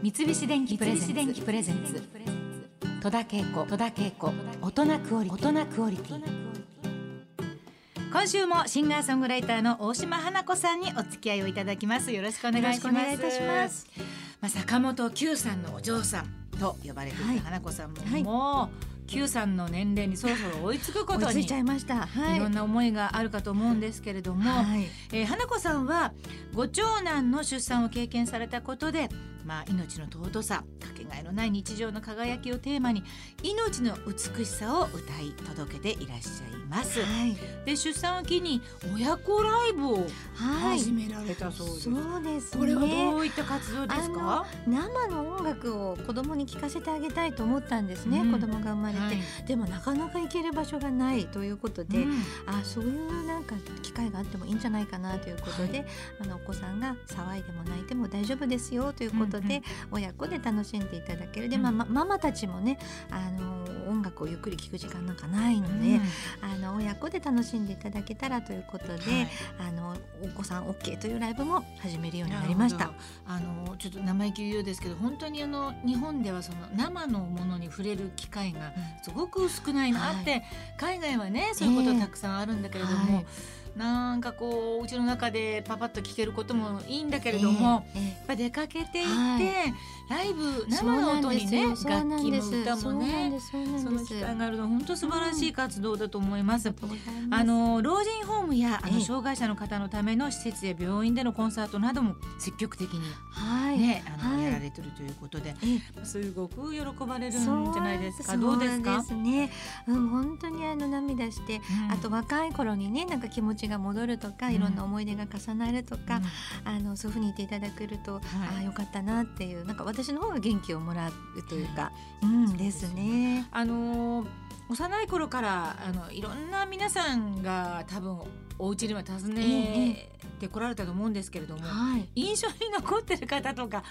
三菱電機プレゼンツ。戸田恵子大人クオリティ。今週もシンガーソングライターの大島花子さんにお付き合いをいただきます。よろしくお願いします。まあ、坂本九さんのお嬢さんと呼ばれていた花子さんも、はい。もう九さんの年齢にそろそろ追いつくことに追いついちゃいました。はいいろんな思いがあるかと思うんですけれども、はい。えー花子さんはご長男の出産を経験されたことで、まあ、命の尊さかけがえのない日常の輝きをテーマに命の美しさを歌い届けていらっしゃいます。はい。で出産を機に親子ライブをはい。始められたそうです。そうですね。これはどういった活動ですか？生の音楽を子供に聴かせてあげたいと思ったんですね。うん子供が生まれて、はい。でもなかなか行ける場所がないということで、うん。あそういうなんか機会があってもいいんじゃないかなということで、あのお子さんが騒いでも泣いても大丈夫ですよということで、親子で楽しんでいただける。で、うん。まあまママたちもねあの音楽をゆっくり聴く時間なんかないので、あの親子で楽しんでいただけたらということで、はい。あのお子さん OK というライブも始めるようになりました。あのちょっと生意気言うようですけど本当にあの日本ではその生のものに触れる機会がすごく少ないなって、海外はねそういうことたくさんあるんだけれども、はいなんかこううちの中でパパッと聞けることもいいんだけれども、えええやっぱ出かけていって、はい。ライブえ生の音にね楽器も歌もねその機会があるのは本当素晴らしい活動だと思います。うございます。あの老人ホームやあのええ障害者の方のための施設や病院でのコンサートなども積極的にはい、ね、あの、はい。やられてるということで、えすごく喜ばれるんじゃないですか？そうどうです。か。ですね、うん、本当にあの涙して、うん。あと若い頃にねなんか気持ちが戻るとか、うんいろんな思い出が重なるとか、うんあのそういうふうに言っていただけると、はいああよかったなっていうなんか私の方が元気をもらうというか、うんですね。あのー幼い頃からあのいろんな皆さんが多分お家には訪ねてこられたと思うんですけれども、はい。印象に残ってる方とか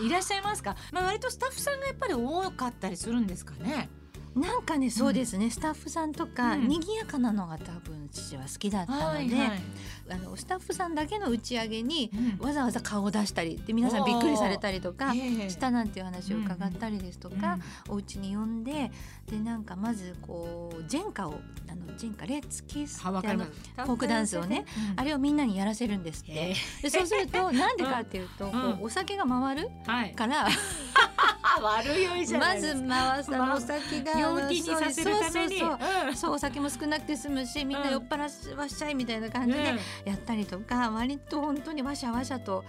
いらっしゃいますか？まあ割とスタッフさんがやっぱり多かったりするんですかね？なんかねそうですね、スタッフさんとか、うん。賑やかなのが多分父は好きだったので、はいはい。あのスタッフさんだけの打ち上げにうん。わざわざ顔を出したりで皆さんびっくりされたりとかええ。したなんていう話を伺ったりですとか、うんお家に呼んででなんかまずこうジェンカをあのジェンカレッツキスってあのす。フォークダンスをね、あれをみんなにやらせるんですって。えでそうすると なんでかっていうと、こうん。うお酒が回るーはい。悪酔いじゃなまいですか。ず回すまお酒が陽気にさせるために。そうお酒も少なくて済むしみんな酔っ払わしちゃいみたいな感じでねやったりとか、割と本当にわしゃわしゃと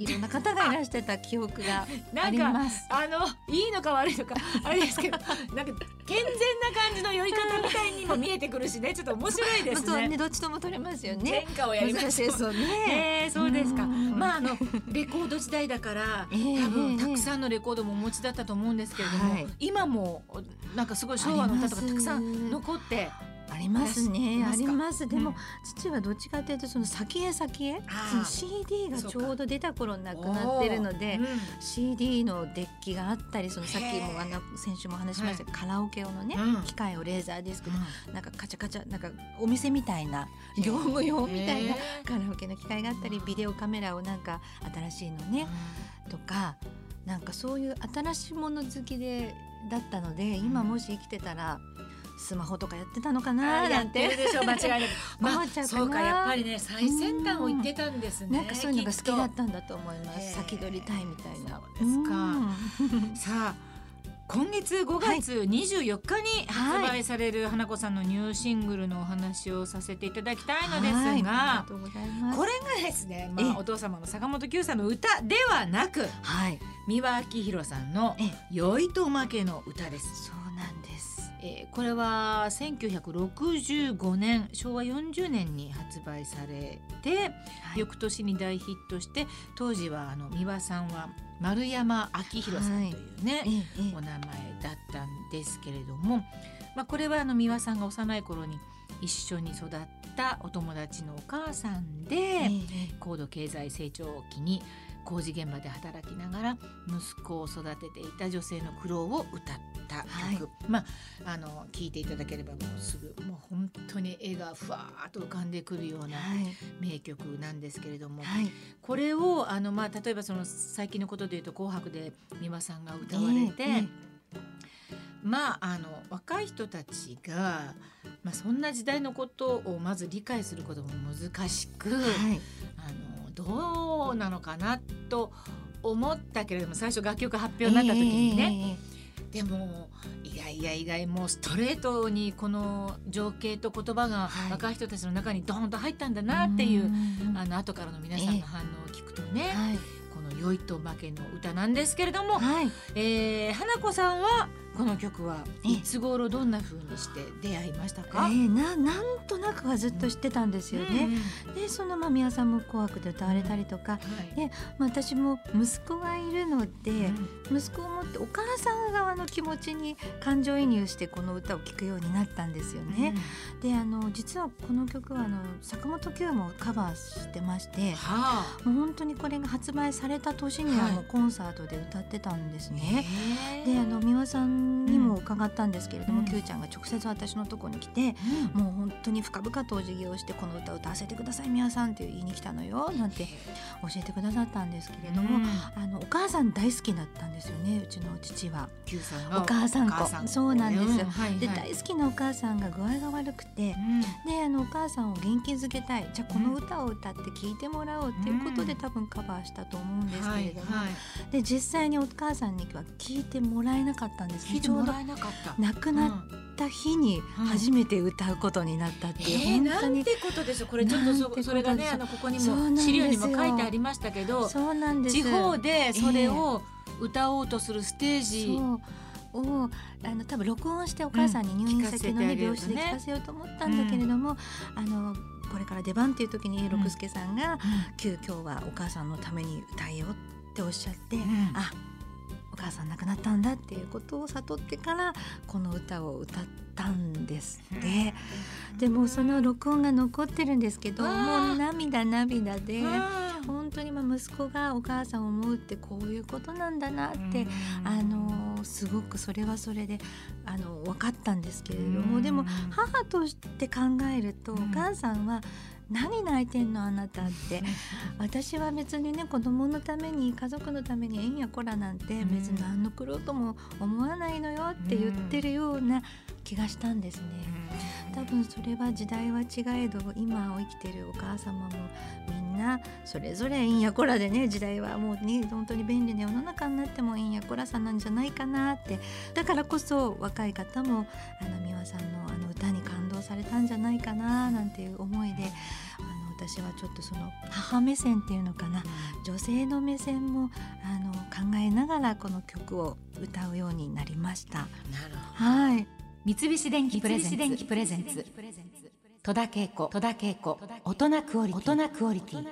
いろんな方がいらしてた記憶がありなんかます。あのいいのか悪いのかあれですけど なんか健全な感じの酔い方みたいにも見えてくるしね ちょっと面白いですね。そうねどっちとも取れますよね。前科をやりま難しですよね。えー、そうですか。うんまああのレコード時代だから、ええ多分ええたくさんのレコードもお持ちだったと思うんですけれども、はい今もなんかすごい昭和の歌とかたくさん残って、ありますね。あありります。でも、うん。父はどっちかというとその先へ先へその CD がちょうど出た頃になくなってるのでうん。CD のデッキがあったりそのさっきもあの先週も話しましたカラオケ用のね、うん。機械をレーザーディスクでうなんかカチャカチャなんかお店みたいな業務用みたいなカラオケの機械があったりビデオカメラをなんか新しいのねとかなんかそういう新しいもの好きでだったので今もし生きてたらスマホとかやってたのかあななんて。ってるでしょ 間違いなく。まあそうかやっぱりね最先端を言ってたんですね。なんかそういうのが好きだっきたんだと思います。先取りたいみたいなですか。うん。さあ今月5月24日に発売される花子さんのニューシングルのお話をさせていただきたいのですがこれがですね、まええ。あ、お父様の坂本九さんの歌ではなくはい。三輪明宏さんのええ「酔いと負け」の歌です。そうなんですえーこれは1965年昭和40年に発売されて、はい。翌年に大ヒットして当時はあの三輪さんは丸山明宏さんというね、ええええお名前だったんですけれども、まあ、これはあの三輪さんが幼い頃に一緒に育ったお友達のお母さんで、ええ。高度経済成長期に工事現場で働きながら息子を育てていた女性の苦労を歌った曲、はい。まああの聞いていただければもうすぐもう本当に絵がふわーっと浮かんでくるようなはい。名曲なんですけれども、はい。これをあの、まあ、例えばその最近のことでいうと「紅白」で美輪さんが歌われて、えええまああの若い人たちが、まあ、そんな時代のことをまず理解することも難しく、はい。あのどうなのかなと思ったけれども最初楽曲発表になった時にね、でもいやいや意外もうストレートにこの情景と言葉がはい。若い人たちの中にドーンと入ったんだなっていう、んあの後からの皆さんの反応を聞くとね、はい。この「酔いと負け」の歌なんですけれども、はい。えー花子さんはこの曲はええ。いつ頃どんな風にして出会いましたえか、ーななんとなくはずっと知ってたんですよね。うんでそのまあ宮さんも「紅白」で歌われたりとか、はい。でまあ、私も息子がいるので、うん。息子を持ってお母さん側の気持ちに感情移入してこの歌を聴くようになったんですよね。であの実はこの曲はあの坂本九もカバーしてまして。はあ。もう本当にこれが発売された年にははい。もうコンサートで歌ってたんですね。へえ。であの美輪さんにも伺ったんですけれども、うん。Q ちゃんが直接私のところに来て、うん。もう本当に深々とお辞儀をしてこの歌を歌わせてください美輪さんって言いに来たのよなんて教えてくださったんですけれども、うん。あのお母さん大好きだったんですよねうちの父は。お母さん子。そうなんですうん。はいではい。大好きなお母さんが具合が悪くてうん。であのお母さんを元気づけたい。じゃあこの歌を歌って聴いてもらおうっていうことで、うん。多分カバーしたと思うんですけれども、はいはい。で実際にお母さんには聞いてもらえなかったんです聞いてちょうど。亡くなった日に初めて歌うことになったっていう、えー、本当に。なんてことです。よこれちょっとそそれがねあのここにも資料にも書いてありましたけどそうなんです。地方でそれを歌おうとするステージ、そう。をあの多分録音してお母さんに入院先の、ねね病室で聞かせようと思ったんだけれども、あのこれから出番っていう時に六輔さんが、急今日はお母さんのために歌えよっておっしゃって、うん。あお母さん亡くなったんだっていうことを悟ってからこの歌を歌ったんですって。でもその録音が残ってるんですけどもう涙涙でうん。本当にまあ息子がお母さんを思うってこういうことなんだなって、うん。あのすごくそれはそれであの分かったんですけれども、うん。でも母として考えると、うん。お母さんは何泣いてんのあなたって。私は別にね子供のために家族のためにえんやこらなんてうん。別に何の苦労とも思わないのよって言ってるような気がしたんですね。多分それは時代は違えど今を生きてるお母様もみんなそれぞれえんやこらでね時代はもうね本当に便利な世の中になってもえんやこらさなんじゃないかなって。だからこそ若い方もあの美輪さんのあの歌に感動されたんじゃないかななんていう思いであの私はちょっとその母目線っていうのかな女性の目線もあの考えながらこの曲を歌うようになりました。なるほど。はい。三菱電機プレゼンツ戸田恵子戸田恵子大人クオリティ。大人クオリティ。